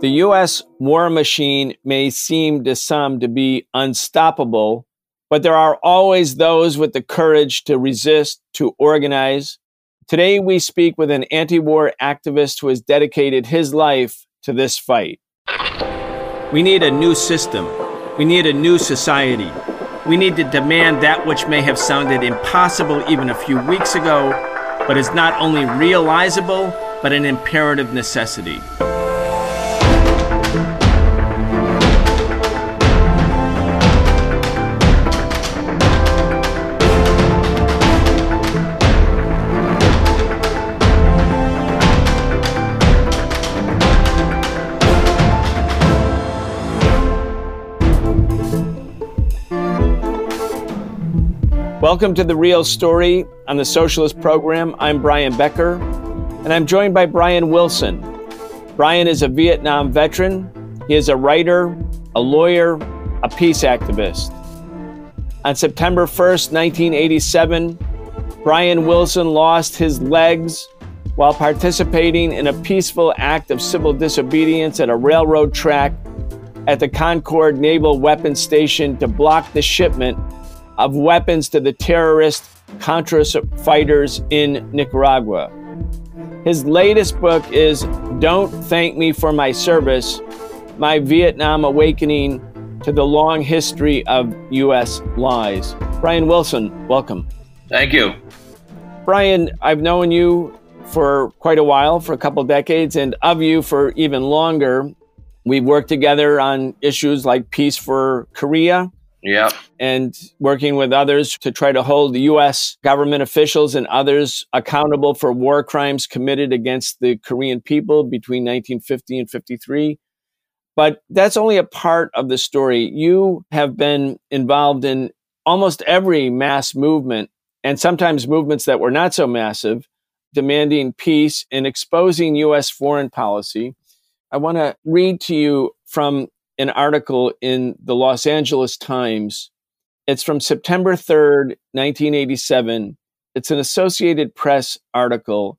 The U.S. war machine may seem to some to be unstoppable, but there are always those with the courage to resist, to organize. Today, we speak with an anti war activist who has dedicated his life to this fight. We need a new system. We need a new society. We need to demand that which may have sounded impossible even a few weeks ago, but is not only realizable, but an imperative necessity. Welcome to The Real Story on the Socialist Program. I'm Brian Becker, and I'm joined by Brian Willson. Brian is a Vietnam veteran, he is a writer, a lawyer, a peace activist. On September 1st, 1987, Brian Willson lost his legs while participating in a peaceful act of civil disobedience at a railroad track at the Concord Naval Weapons Station to block the shipment of weapons to the terrorist Contra fighters in Nicaragua. His latest book is Don't Thank Me for My Service My Vietnam Awakening to the Long History of U.S. Lies. Brian Willson, welcome. Thank you. Brian, I've known you for quite a while, for a couple decades, and of you for even longer. We've worked together on issues like peace for Korea, Yep. And working with others to try to hold the U.S. government officials and others accountable for war crimes committed against the Korean people between 1950 and 53. But that's only a part of the story. You have been involved in almost every mass movement, and sometimes movements that were not so massive, demanding peace and exposing U.S. foreign policy. I want to read to you from an article in the Los Angeles Times. It's from September 3rd, 1987. It's an Associated Press article.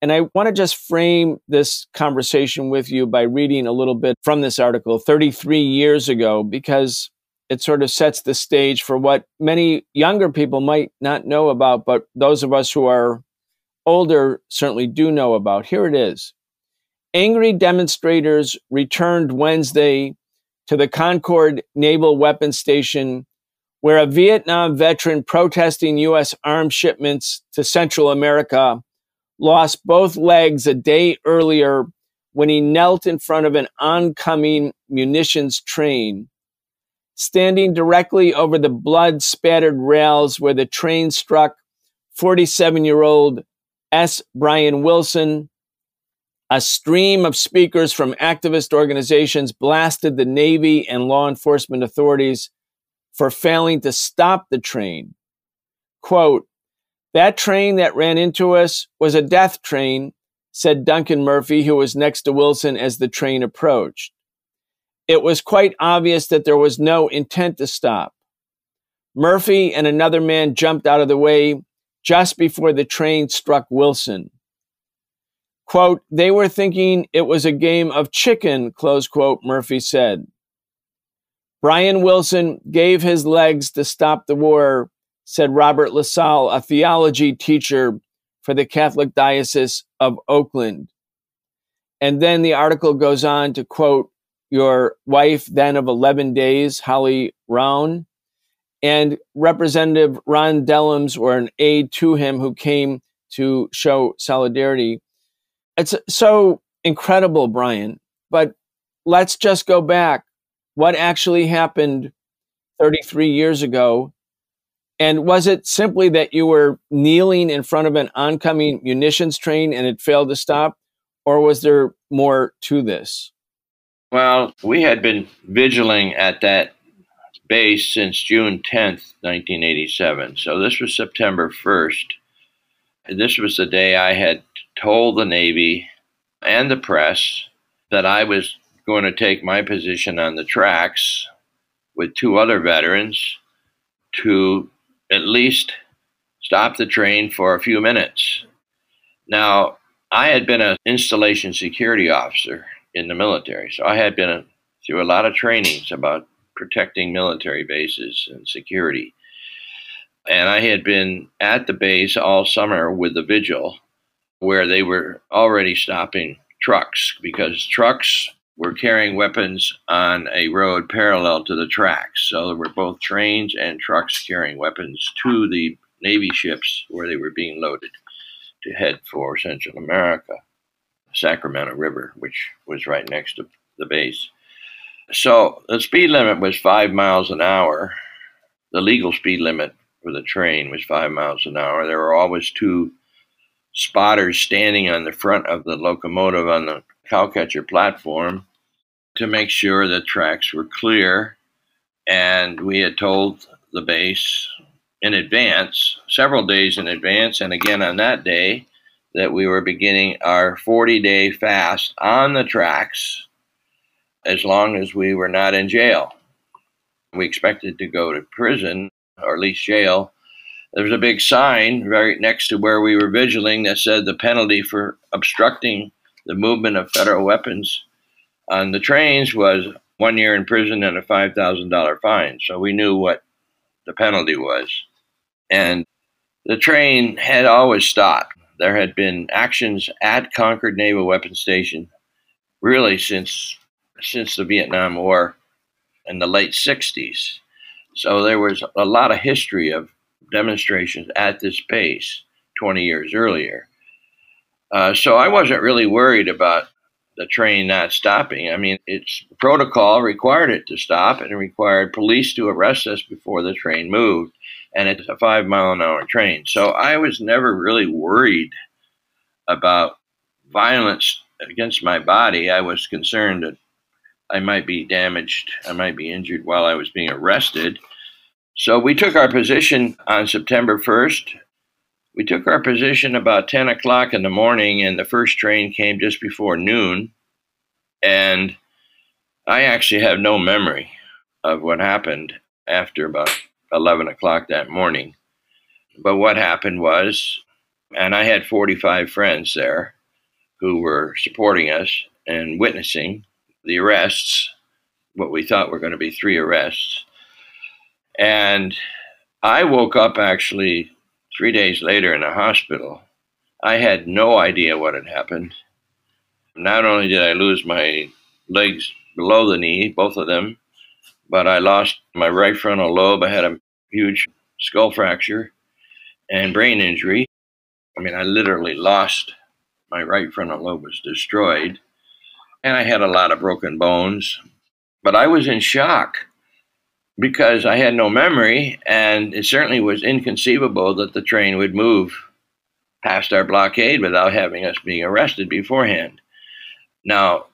And I want to just frame this conversation with you by reading a little bit from this article 33 years ago, because it sort of sets the stage for what many younger people might not know about, but those of us who are older certainly do know about. Here it is. Angry demonstrators returned Wednesday to the Concord Naval Weapons Station, where a Vietnam veteran protesting U.S. arms shipments to Central America lost both legs a day earlier when he knelt in front of an oncoming munitions train. Standing directly over the blood spattered rails where the train struck 47 year old S. Brian Willson, a stream of speakers from activist organizations blasted the Navy and law enforcement authorities for failing to stop the train. Quote, that train that ran into us was a death train, said Duncan Murphy, who was next to Willson as the train approached. It was quite obvious that there was no intent to stop. Murphy and another man jumped out of the way just before the train struck Willson. Quote, they were thinking it was a game of chicken, close quote, Murphy said. Brian Willson gave his legs to stop the war, said Robert LaSalle, a theology teacher for the Catholic Diocese of Oakland. And then the article goes on to quote your wife, then of 11 days, Holley Rauen, and Representative Ron Dellums, or an aide to him who came to show solidarity. It's so incredible, Brian. But let's just go back. What actually happened 33 years ago? And was it simply that you were kneeling in front of an oncoming munitions train and it failed to stop? Or was there more to this? Well, we had been vigiling at that base since June 10th, 1987. So this was September 1st. This was the day I had told the Navy and the press that I was going to take my position on the tracks with two other veterans to at least stop the train for a few minutes. Now, I had been an installation security officer in the military. So I had been a, through a lot of trainings about protecting military bases and security. And I had been at the base all summer with the vigil where they were already stopping trucks because trucks were carrying weapons on a road parallel to the tracks. So there were both trains and trucks carrying weapons to the Navy ships where they were being loaded to head for Central America, Sacramento River, which was right next to the base. So the speed limit was five miles an hour. The legal speed limit for the train was five miles an hour. There were always two spotters standing on the front of the locomotive on the cowcatcher platform to make sure the tracks were clear. And we had told the base in advance, several days in advance, and again on that day, that we were beginning our 40 day fast on the tracks as long as we were not in jail. We expected to go to prison or at least jail. There was a big sign right next to where we were vigiling that said the penalty for obstructing the movement of federal weapons on the trains was one year in prison and a $5,000 fine. So we knew what the penalty was. And the train had always stopped. There had been actions at Concord Naval Weapons Station really since since the Vietnam War in the late 60s. So there was a lot of history of demonstrations at this base 20 years earlier. Uh, so I wasn't really worried about the train not stopping. I mean, its protocol required it to stop and it required police to arrest us before the train moved. And it's a five mile an hour train. So I was never really worried about violence against my body. I was concerned that I might be damaged, I might be injured while I was being arrested. So we took our position on September 1st. We took our position about 10 o'clock in the morning, and the first train came just before noon. And I actually have no memory of what happened after about 11 o'clock that morning. But what happened was, and I had 45 friends there who were supporting us and witnessing the arrests, what we thought were going to be three arrests. And I woke up actually three days later in a hospital. I had no idea what had happened. Not only did I lose my legs below the knee, both of them, but I lost my right frontal lobe. I had a huge skull fracture and brain injury. I mean, I literally lost my right frontal lobe was destroyed and I had a lot of broken bones. But I was in shock because I had no memory, and it certainly was inconceivable that the train would move past our blockade without having us being arrested beforehand. Now,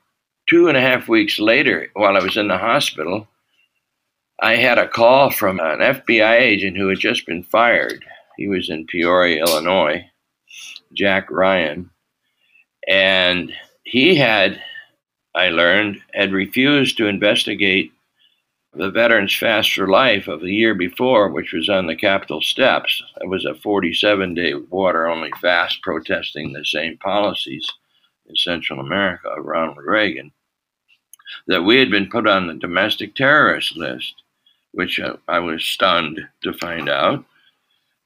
two and a half weeks later, while I was in the hospital, I had a call from an FBI agent who had just been fired. He was in Peoria, Illinois, Jack Ryan. And he had I learned, had refused to investigate the Veterans Fast for Life of the year before, which was on the Capitol steps. It was a 47 day water only fast protesting the same policies in Central America of Ronald Reagan. That we had been put on the domestic terrorist list, which uh, I was stunned to find out,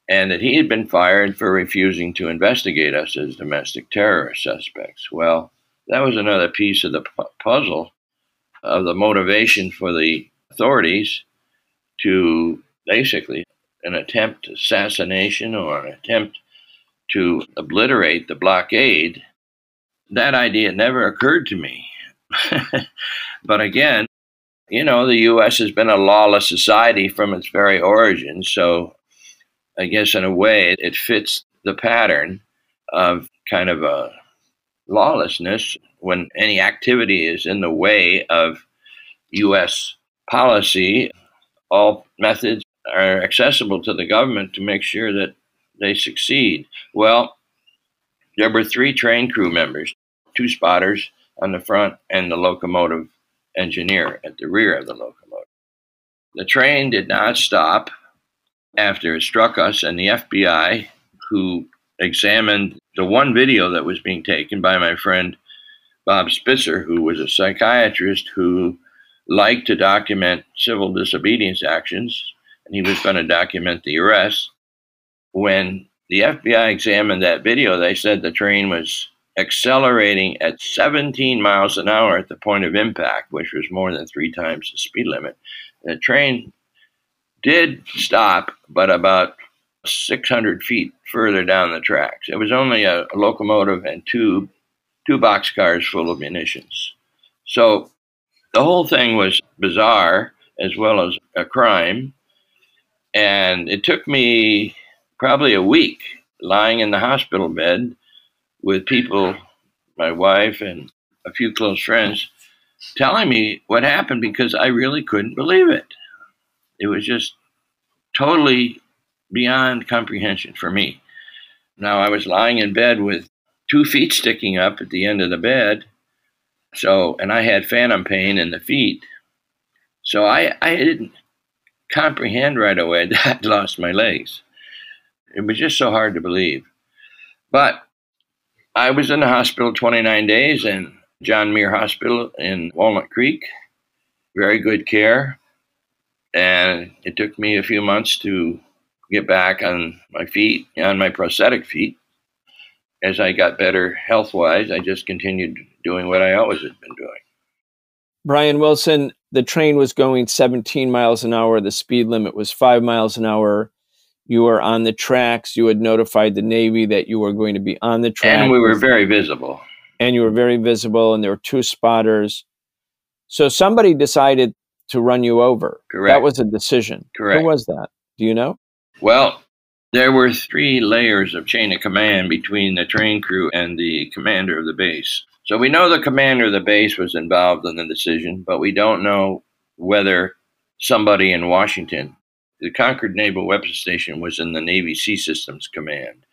and that he had been fired for refusing to investigate us as domestic terrorist suspects. Well, that was another piece of the puzzle of the motivation for the authorities to basically an attempt assassination or an attempt to obliterate the blockade. That idea never occurred to me. but again, you know, the U.S. has been a lawless society from its very origin. So I guess in a way it fits the pattern of kind of a lawlessness when any activity is in the way of U.S. policy. All methods are accessible to the government to make sure that they succeed. Well, there were three train crew members, two spotters on the front and the locomotive engineer at the rear of the locomotive. The train did not stop after it struck us, and the FBI, who examined the one video that was being taken by my friend Bob Spitzer, who was a psychiatrist who liked to document civil disobedience actions, and he was going to document the arrest. When the FBI examined that video, they said the train was accelerating at 17 miles an hour at the point of impact, which was more than three times the speed limit. The train did stop, but about 600 feet further down the tracks. It was only a, a locomotive and two two boxcars full of munitions. So the whole thing was bizarre as well as a crime. And it took me probably a week lying in the hospital bed with people, my wife and a few close friends, telling me what happened because I really couldn't believe it. It was just totally beyond comprehension for me. Now, I was lying in bed with two feet sticking up at the end of the bed. So, and I had phantom pain in the feet. So I, I didn't comprehend right away that I'd lost my legs. It was just so hard to believe. But I was in the hospital 29 days in John Muir Hospital in Walnut Creek. Very good care. And it took me a few months to get back on my feet, on my prosthetic feet. As I got better health wise, I just continued doing what I always had been doing. Brian Willson, the train was going 17 miles an hour. The speed limit was five miles an hour. You were on the tracks. You had notified the Navy that you were going to be on the track. And we were very visible. And you were very visible, and there were two spotters. So somebody decided to run you over. Correct. That was a decision. Correct. Who was that? Do you know? Well, there were three layers of chain of command between the train crew and the commander of the base. So we know the commander of the base was involved in the decision, but we don't know whether somebody in Washington, the Concord Naval Weapons Station was in the Navy Sea Systems Command.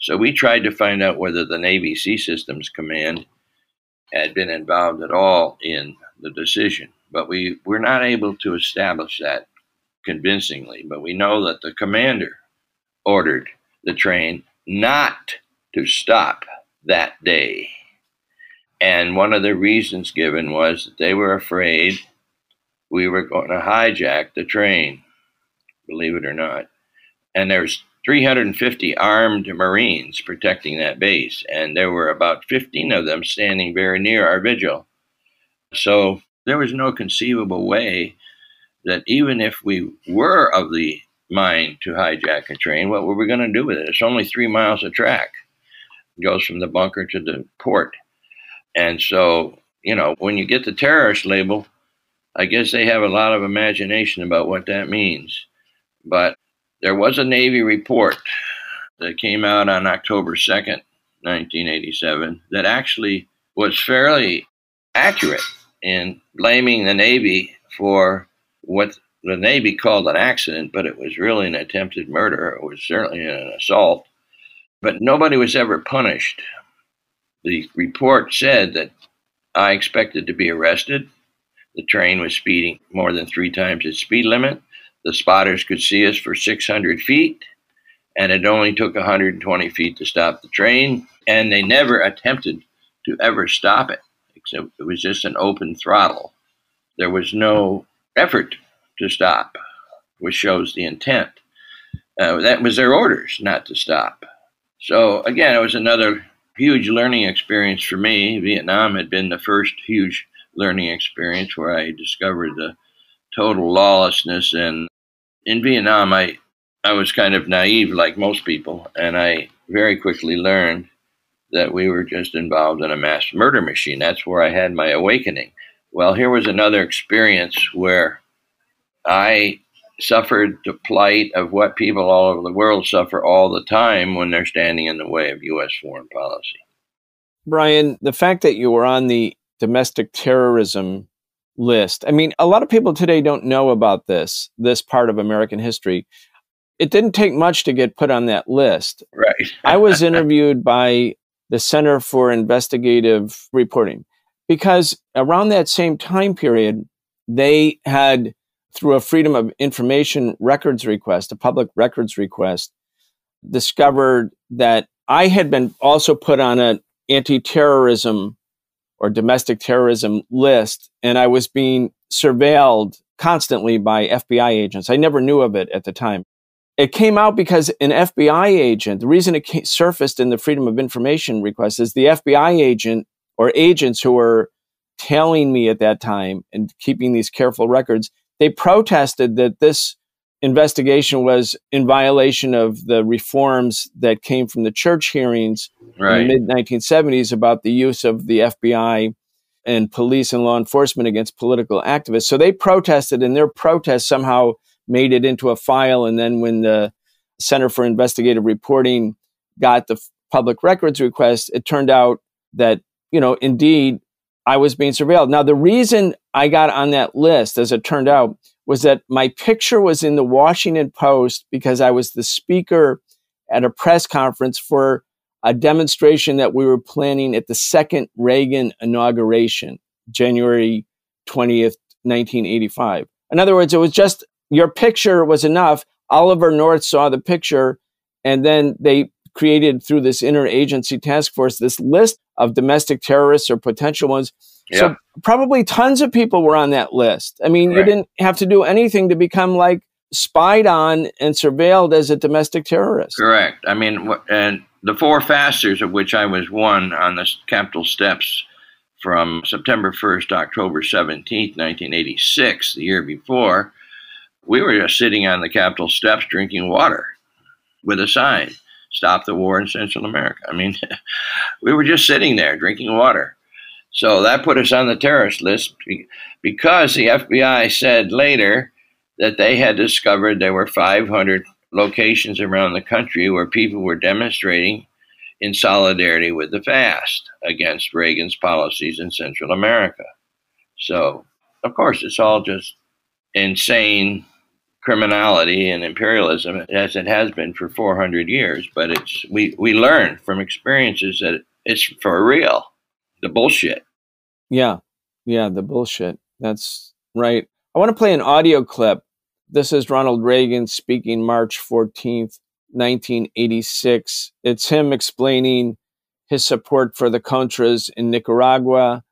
So we tried to find out whether the Navy Sea Systems Command had been involved at all in the decision, but we were not able to establish that convincingly. But we know that the commander ordered the train not to stop that day. And one of the reasons given was that they were afraid we were going to hijack the train, believe it or not. And there's 350 armed Marines protecting that base, and there were about 15 of them standing very near our vigil. So there was no conceivable way that even if we were of the mind to hijack a train, what were we going to do with it? It's only three miles of track. It goes from the bunker to the port. And so, you know, when you get the terrorist label, I guess they have a lot of imagination about what that means. But there was a Navy report that came out on October 2nd, 1987, that actually was fairly accurate in blaming the Navy for what the Navy called an accident, but it was really an attempted murder. It was certainly an assault. But nobody was ever punished the report said that I expected to be arrested. The train was speeding more than three times its speed limit. The spotters could see us for 600 feet, and it only took 120 feet to stop the train. And they never attempted to ever stop it, except it was just an open throttle. There was no effort to stop, which shows the intent. Uh, that was their orders not to stop. So again, it was another huge learning experience for me. Vietnam had been the first huge learning experience where I discovered the total lawlessness. And in Vietnam, I, I was kind of naive like most people, and I very quickly learned that we were just involved in a mass murder machine. That's where I had my awakening. Well, here was another experience where I suffered the plight of what people all over the world suffer all the time when they're standing in the way of U.S. foreign policy. Brian, the fact that you were on the domestic terrorism list, I mean, a lot of people today don't know about this, this part of American history. It didn't take much to get put on that list. Right. I was interviewed by the Center for Investigative Reporting because around that same time period, they had through a Freedom of Information records request, a public records request, discovered that I had been also put on an anti terrorism or domestic terrorism list, and I was being surveilled constantly by FBI agents. I never knew of it at the time. It came out because an FBI agent, the reason it came, surfaced in the Freedom of Information request is the FBI agent or agents who were tailing me at that time and keeping these careful records, they protested that this investigation was in violation of the reforms that came from the church hearings right. in the mid 1970s about the use of the FBI and police and law enforcement against political activists. So they protested, and their protest somehow made it into a file. And then when the Center for Investigative Reporting got the public records request, it turned out that, you know, indeed, I was being surveilled. Now, the reason I got on that list, as it turned out, was that my picture was in the Washington Post because I was the speaker at a press conference for a demonstration that we were planning at the second Reagan inauguration, January 20th, 1985. In other words, it was just your picture was enough. Oliver North saw the picture, and then they created through this interagency task force this list of domestic terrorists or potential ones. Yeah. So probably tons of people were on that list. I mean, right. you didn't have to do anything to become like spied on and surveilled as a domestic terrorist. Correct. I mean, and the four fasters, of which I was one on the Capitol steps from September 1st to October 17th, 1986, the year before, we were just sitting on the Capitol steps drinking water with a sign stop the war in Central America. I mean, we were just sitting there drinking water. So that put us on the terrorist list because the FBI said later that they had discovered there were 500 locations around the country where people were demonstrating in solidarity with the fast against Reagan's policies in Central America. So, of course, it's all just insane criminality and imperialism as it has been for 400 years. But it's we we learn from experiences that it's for real. The bullshit. Yeah, yeah, the bullshit. That's right. I want to play an audio clip. This is Ronald Reagan speaking March 14th, 1986. It's him explaining his support for the Contras in Nicaragua.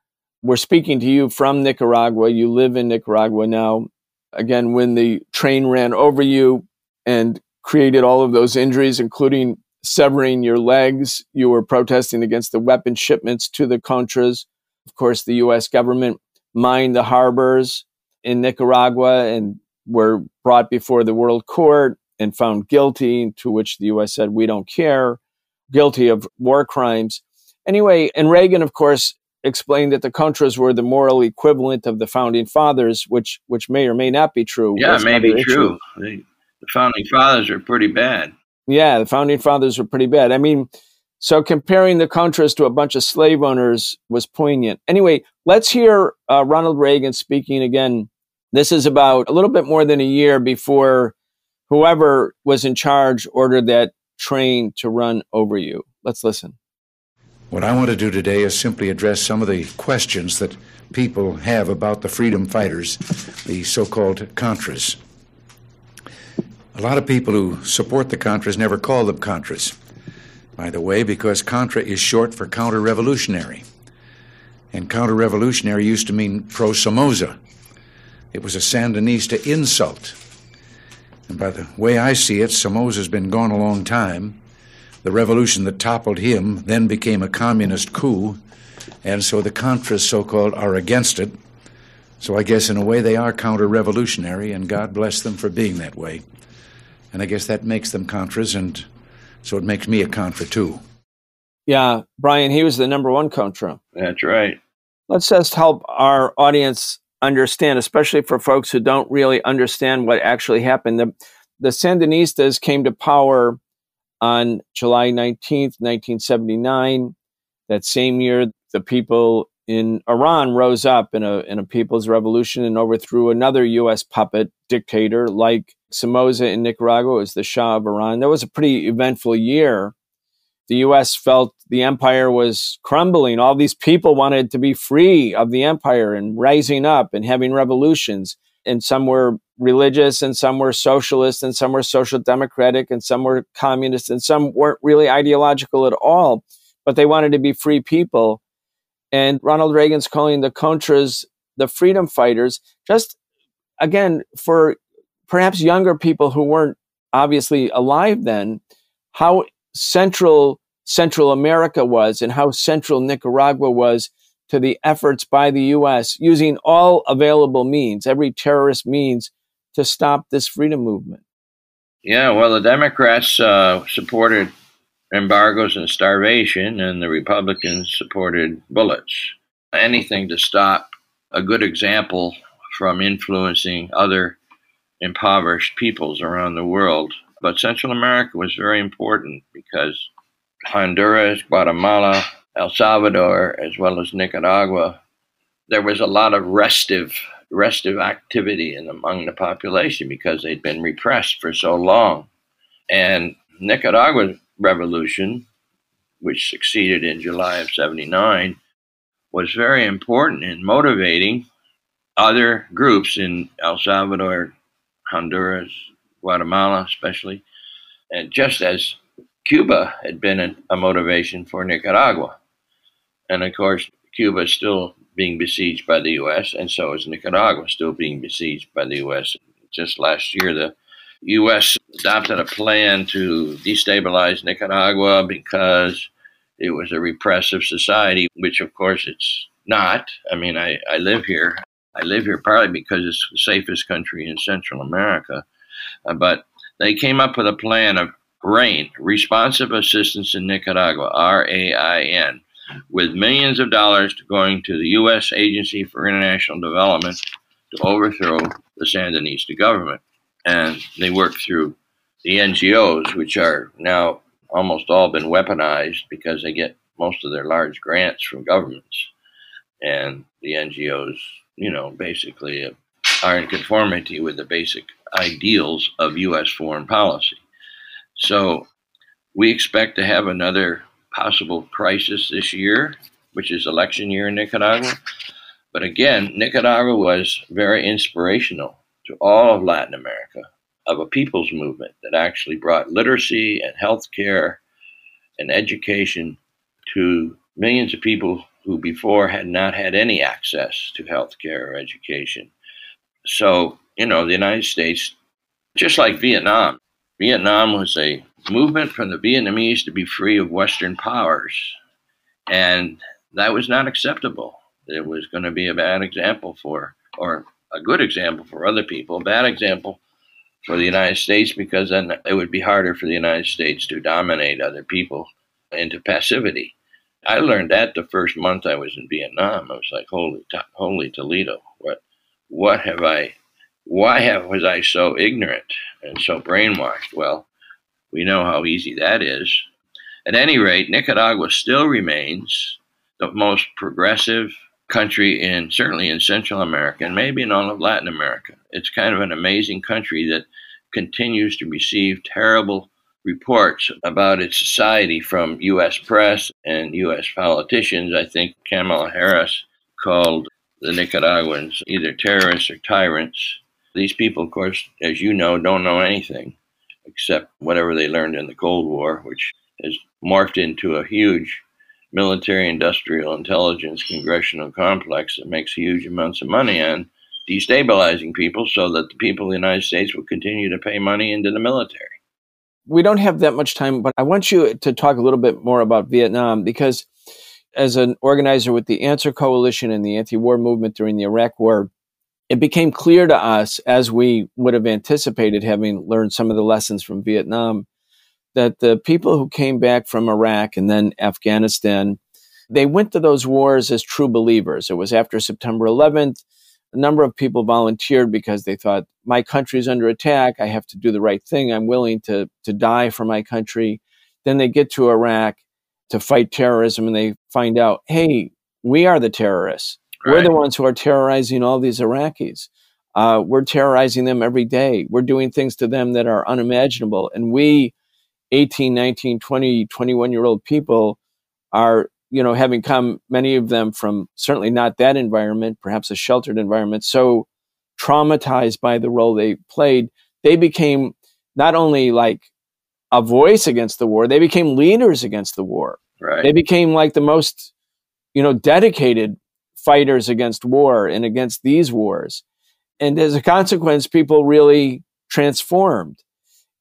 We're speaking to you from Nicaragua. You live in Nicaragua now again, when the train ran over you and created all of those injuries, including severing your legs, you were protesting against the weapon shipments to the Contras. Of course, the U.S. government mined the harbors in Nicaragua and were brought before the World Court and found guilty, to which the U.S. said, we don't care, guilty of war crimes. Anyway, and Reagan, of course, explained that the Contras were the moral equivalent of the founding fathers, which which may or may not be true. Yeah, it may be true. The, the founding fathers are pretty bad. Yeah, the founding fathers were pretty bad. I mean, so comparing the Contras to a bunch of slave owners was poignant. Anyway, let's hear uh, Ronald Reagan speaking again. This is about a little bit more than a year before whoever was in charge ordered that train to run over you. Let's listen. What I want to do today is simply address some of the questions that people have about the freedom fighters, the so called Contras. A lot of people who support the Contras never call them Contras, by the way, because Contra is short for counter revolutionary. And counter revolutionary used to mean pro Somoza. It was a Sandinista insult. And by the way I see it, Somoza's been gone a long time. The revolution that toppled him then became a communist coup, and so the Contras, so called, are against it. So I guess in a way they are counter revolutionary, and God bless them for being that way. And I guess that makes them Contras, and so it makes me a Contra too. Yeah, Brian, he was the number one Contra. That's right. Let's just help our audience understand, especially for folks who don't really understand what actually happened. The, the Sandinistas came to power on July 19th, 1979. That same year, the people in Iran rose up in a, in a people's revolution and overthrew another U.S. puppet dictator like Somoza in Nicaragua as the Shah of Iran. That was a pretty eventful year. The U.S. felt the empire was crumbling. All these people wanted to be free of the empire and rising up and having revolutions. And some were religious and some were socialist and some were social democratic and some were communist and some weren't really ideological at all but they wanted to be free people And Ronald Reagan's calling the Contras the freedom fighters. Just again, for perhaps younger people who weren't obviously alive then, how central Central America was and how central Nicaragua was to the efforts by the U.S. using all available means, every terrorist means, to stop this freedom movement. Yeah, well, the Democrats uh, supported embargoes and starvation, and the Republicans supported bullets. Anything to stop a good example from influencing other impoverished peoples around the world. But Central America was very important because Honduras, Guatemala, El Salvador, as well as Nicaragua, there was a lot of restive restive activity in, among the population because they'd been repressed for so long. And Nicaragua's revolution, which succeeded in July of 79, was very important in motivating other groups in El Salvador, Honduras, Guatemala, especially, and just as Cuba had been a, a motivation for Nicaragua. And of course, Cuba is still being besieged by the U.S., and so is Nicaragua still being besieged by the U.S. Just last year, the U.S. adopted a plan to destabilize Nicaragua because it was a repressive society, which of course it's not. I mean, I, I live here. I live here partly because it's the safest country in Central America. Uh, but they came up with a plan of RAIN, Responsive Assistance in Nicaragua, R A I N, with millions of dollars going to the U.S. Agency for International Development to overthrow the Sandinista government. And they work through the NGOs, which are now almost all been weaponized because they get most of their large grants from governments. And the NGOs, you know, basically are in conformity with the basic ideals of U.S. foreign policy. So we expect to have another possible crisis this year, which is election year in Nicaragua. But again, Nicaragua was very inspirational to all of Latin America of a people's movement that actually brought literacy and health care and education to millions of people who before had not had any access to health care or education. So, you know, the United States, just like Vietnam, Vietnam was a movement from the Vietnamese to be free of Western powers. And that was not acceptable. It was going to be a bad example for, or a good example for other people, a bad example for the United States because then it would be harder for the United States to dominate other people into passivity. I learned that the first month I was in Vietnam. I was like, "Holy, holy Toledo! What, what have I? Why have was I so ignorant and so brainwashed?" Well, we know how easy that is. At any rate, Nicaragua still remains the most progressive country in certainly in Central America and maybe in all of Latin America. It's kind of an amazing country that continues to receive terrible reports about its society from U.S. press and U.S. politicians. I think Kamala Harris called the Nicaraguans either terrorists or tyrants. These people, of course, as you know, don't know anything except whatever they learned in the Cold War, which has morphed into a huge military industrial intelligence congressional complex that makes huge amounts of money on destabilizing people so that the people of the United States will continue to pay money into the military. We don't have that much time, but I want you to talk a little bit more about Vietnam because as an organizer with the Answer Coalition and the anti war movement during the Iraq War, it became clear to us, as we would have anticipated, having learned some of the lessons from Vietnam, that the people who came back from Iraq and then Afghanistan, they went to those wars as true believers. It was after September 11th. A number of people volunteered because they thought, my country is under attack. I have to do the right thing. I'm willing to, to die for my country. Then they get to Iraq to fight terrorism and they find out, hey, we are the terrorists. Right. We're the ones who are terrorizing all these Iraqis. Uh, we're terrorizing them every day. We're doing things to them that are unimaginable. And we, 18, 19, 20, 21 year old people, are, you know, having come, many of them from certainly not that environment, perhaps a sheltered environment, so traumatized by the role they played, they became not only like a voice against the war, they became leaders against the war. Right. They became like the most you know, dedicated fighters against war and against these wars. And as a consequence, people really transformed.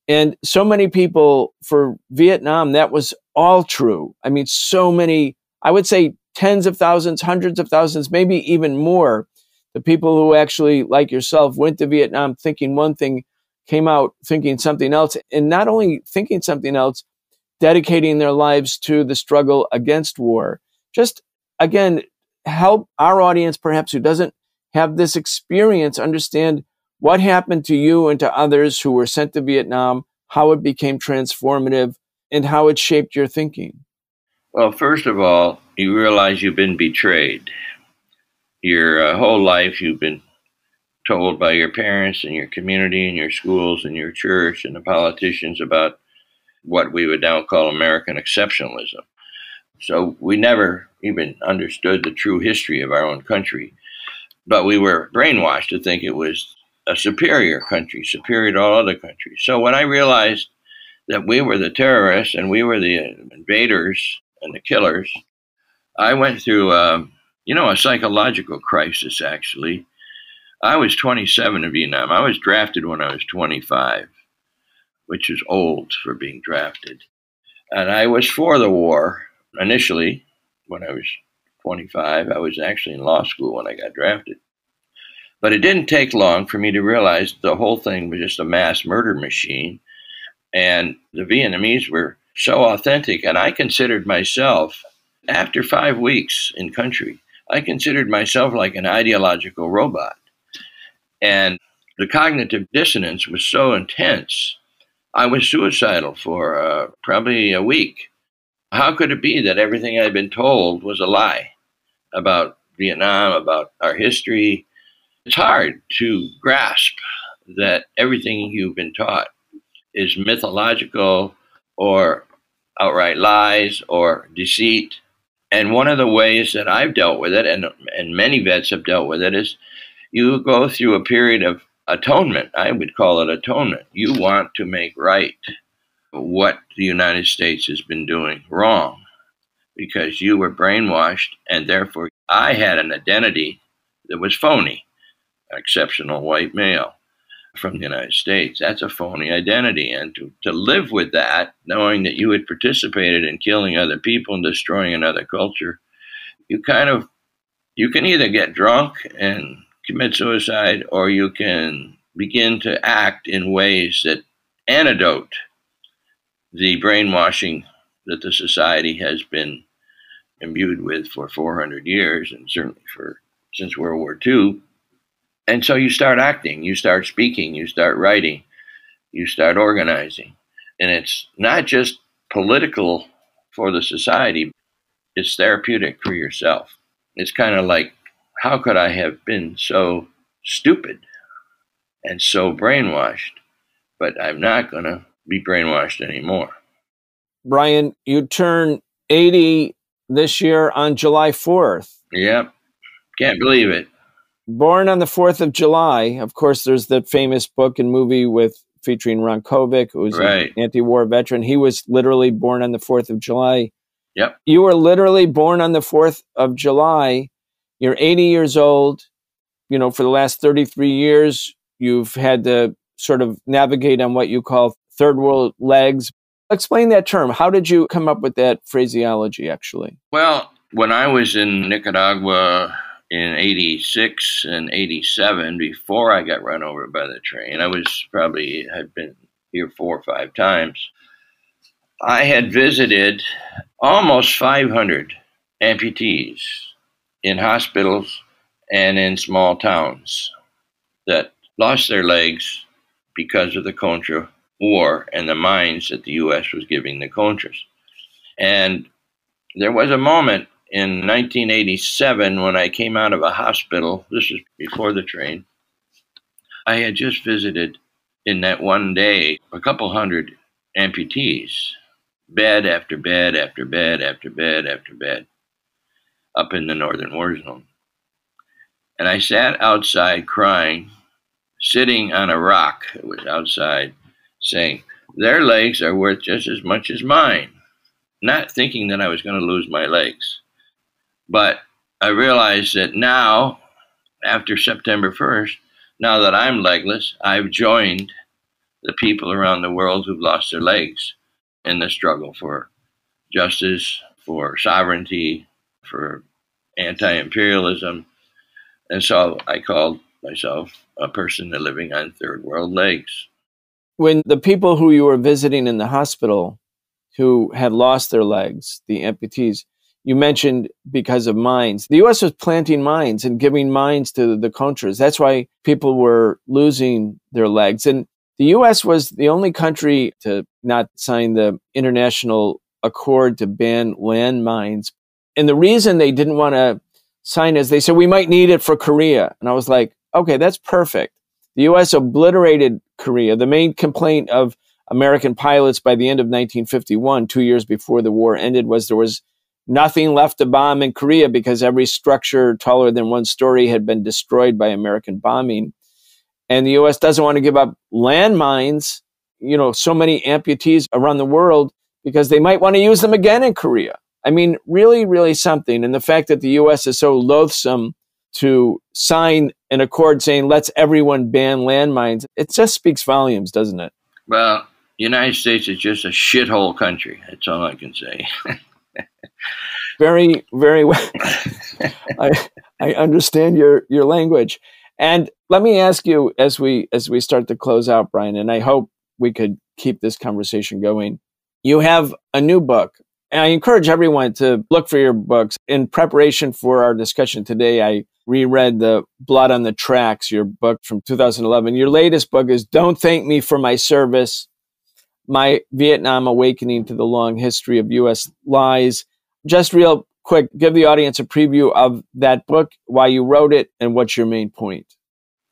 And so many people for Vietnam, that was all true. I mean, so many, I would say tens of thousands, hundreds of thousands, maybe even more. The people who actually, like yourself, went to Vietnam thinking one thing, came out thinking something else, and not only thinking something else, dedicating their lives to the struggle against war. Just again, help our audience, perhaps who doesn't have this experience, understand what happened to you and to others who were sent to Vietnam, how it became transformative, and how it shaped your thinking. Well, first of all, you realize you've been betrayed. Your uh, whole life, you've been told by your parents and your community and your schools and your church and the politicians about what we would now call American exceptionalism. So we never even understood the true history of our own country. But we were brainwashed to think it was a superior country, superior to all other countries. So when I realized that we were the terrorists and we were the invaders and the killers, I went through, um, you know, a psychological crisis, actually. I was 27 in Vietnam. I was drafted when I was 25, which is old for being drafted. And I was for the war initially when I was 25. I was actually in law school when I got drafted. But it didn't take long for me to realize the whole thing was just a mass murder machine. And the Vietnamese were so authentic. And I considered myself, after five weeks in country, I considered myself like an ideological robot. And the cognitive dissonance was so intense, I was suicidal for uh, probably a week. How could it be that everything I'd been told was a lie about Vietnam, about our history? It's hard to grasp that everything you've been taught is mythological or outright lies or deceit. And one of the ways that I've dealt with it, and, and many vets have dealt with it, is you go through a period of atonement. I would call it atonement. You want to make right what the United States has been doing wrong because you were brainwashed, and therefore I had an identity that was phony, an exceptional white male from the United States. That's a phony identity. And to, to live with that, knowing that you had participated in killing other people and destroying another culture, you kind of you can either get drunk and commit suicide or you can begin to act in ways that antidote the brainwashing that the society has been imbued with for 400 years and certainly for since World War II. And so you start acting, you start speaking, you start writing, you start organizing. And it's not just political for the society, it's therapeutic for yourself. It's kind of like, how could I have been so stupid and so brainwashed? But I'm not going to be brainwashed anymore. Brian, you turn 80 this year on July 4th. Yep. Can't believe it. Born on the 4th of July. Of course, there's the famous book and movie with featuring Ron Kovic, who was right. an anti-war veteran. He was literally born on the 4th of July. Yep. You were literally born on the 4th of July. You're 80 years old. You know, for the last 33 years, you've had to sort of navigate on what you call third world legs. Explain that term. How did you come up with that phraseology, actually? Well, when I was in Nicaragua in 86 and 87, before I got run over by the train, I was probably had been here four or five times. I had visited almost 500 amputees in hospitals and in small towns that lost their legs because of the Contra war and the mines that the U.S. was giving the Contras. And there was a moment in 1987 when I came out of a hospital. This is before the train. I had just visited in that one day a couple hundred amputees, bed after bed after bed after bed after bed, up in the northern war zone. And I sat outside crying, sitting on a rock that was outside saying, Their legs are worth just as much as mine, not thinking that I was going to lose my legs. But I realized that now, after September 1st, now that I'm legless, I've joined the people around the world who've lost their legs in the struggle for justice, for sovereignty, for anti imperialism. And so I called myself a person living on third world legs. When the people who you were visiting in the hospital who had lost their legs, the amputees, you mentioned because of mines. The U.S. was planting mines and giving mines to the Contras. That's why people were losing their legs. And the U.S. was the only country to not sign the international accord to ban landmines. And the reason they didn't want to sign is they said, we might need it for Korea. And I was like, okay, that's perfect. The U.S. obliterated Korea. The main complaint of American pilots by the end of 1951, two years before the war ended, was there was nothing left to bomb in Korea because every structure taller than one story had been destroyed by American bombing. And the US doesn't want to give up landmines, you know, so many amputees around the world because they might want to use them again in Korea. I mean, really, really something. And the fact that the US is so loathsome to sign an accord saying, let's everyone ban landmines, it just speaks volumes, doesn't it? Well, the United States is just a shithole country. That's all I can say. very, very well. I, I understand your, your language. And let me ask you as we as we start to close out, Brian, and I hope we could keep this conversation going. You have a new book. And I encourage everyone to look for your books. In preparation for our discussion today, I reread the Blood on the Tracks, your book from 2011. Your latest book is Don't Thank Me for My Service My Vietnam Awakening to the Long History of U.S. Lies just real quick, give the audience a preview of that book, why you wrote it, and what's your main point.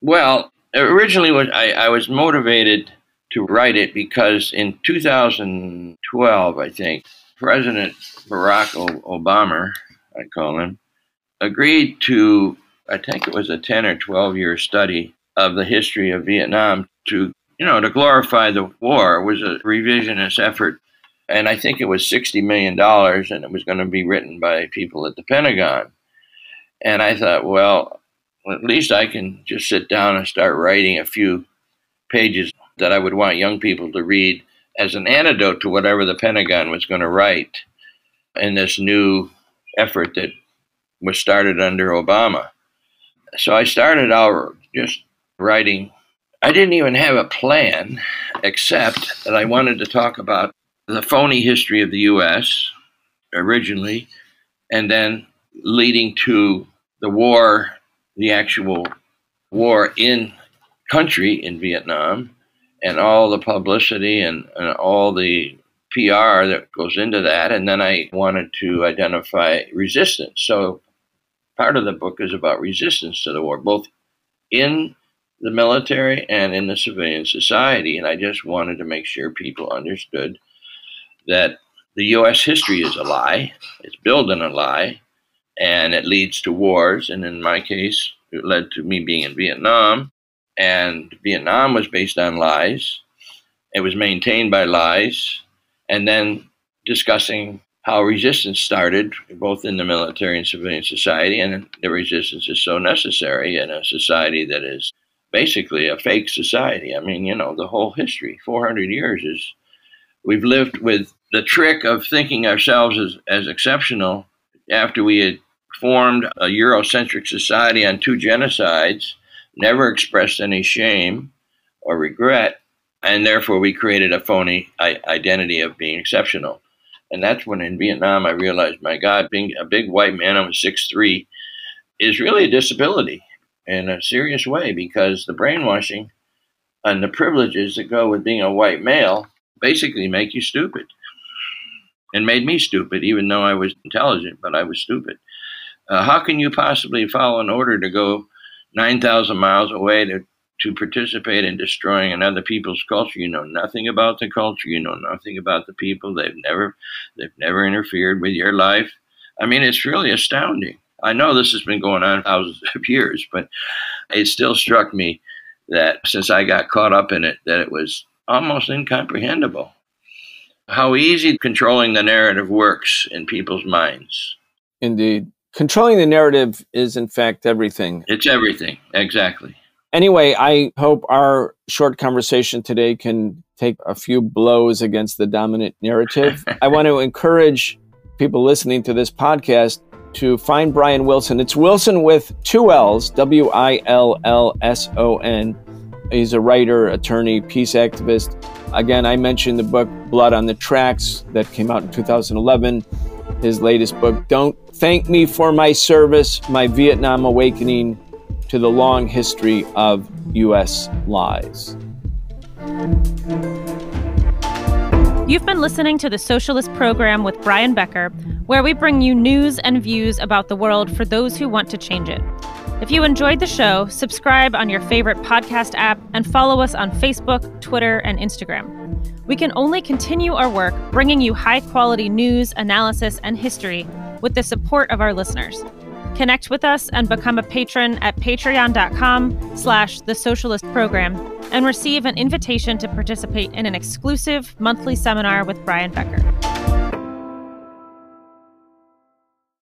Well, originally, I, I was motivated to write it because in 2012, I think, President Barack Obama, I call him, agreed to, I think it was a 10 or 12 year study of the history of Vietnam to, you know, to glorify the war. It was a revisionist effort and I think it was $60 million, and it was going to be written by people at the Pentagon. And I thought, well, at least I can just sit down and start writing a few pages that I would want young people to read as an antidote to whatever the Pentagon was going to write in this new effort that was started under Obama. So I started out just writing. I didn't even have a plan, except that I wanted to talk about the phony history of the U.S. originally, and then leading to the war, the actual war in country in Vietnam, and all the publicity and, and all the PR that goes into that. And then I wanted to identify resistance. So part of the book is about resistance to the war, both in the military and in the civilian society. And I just wanted to make sure people understood that the U.S. history is a lie. It's built in a lie, and it leads to wars. And in my case, it led to me being in Vietnam, and Vietnam was based on lies. It was maintained by lies, and then discussing how resistance started, both in the military and civilian society, and the resistance is so necessary in a society that is basically a fake society. I mean, you know, the whole history, 400 years is we've lived with the trick of thinking ourselves as, as exceptional after we had formed a Eurocentric society on two genocides, never expressed any shame or regret, and therefore we created a phony identity of being exceptional. And that's when in Vietnam I realized, my God, being a big white man, I was 6'3, is really a disability in a serious way because the brainwashing and the privileges that go with being a white male basically make you stupid and made me stupid, even though I was intelligent, but I was stupid. Uh, how can you possibly follow an order to go 9,000 miles away to, to participate in destroying another people's culture? You know nothing about the culture. You know nothing about the people. They've never, they've never interfered with your life. I mean, it's really astounding. I know this has been going on thousands of years, but it still struck me that since I got caught up in it, that it was almost incomprehensible how easy controlling the narrative works in people's minds. Indeed. Controlling the narrative is, in fact, everything. It's everything. Exactly. Anyway, I hope our short conversation today can take a few blows against the dominant narrative. I want to encourage people listening to this podcast to find Brian Willson. It's Willson with two L's, W I L L S O N. He's a writer, attorney, peace activist. Again, I mentioned the book Blood on the Tracks that came out in 2011. His latest book, Don't Thank Me for My Service My Vietnam Awakening to the Long History of U.S. Lies. You've been listening to the Socialist Program with Brian Becker, where we bring you news and views about the world for those who want to change it. If you enjoyed the show, subscribe on your favorite podcast app and follow us on Facebook, Twitter, and Instagram. We can only continue our work bringing you high quality news, analysis, and history with the support of our listeners. Connect with us and become a patron at patreon.com slash the socialist program and receive an invitation to participate in an exclusive monthly seminar with Brian Becker.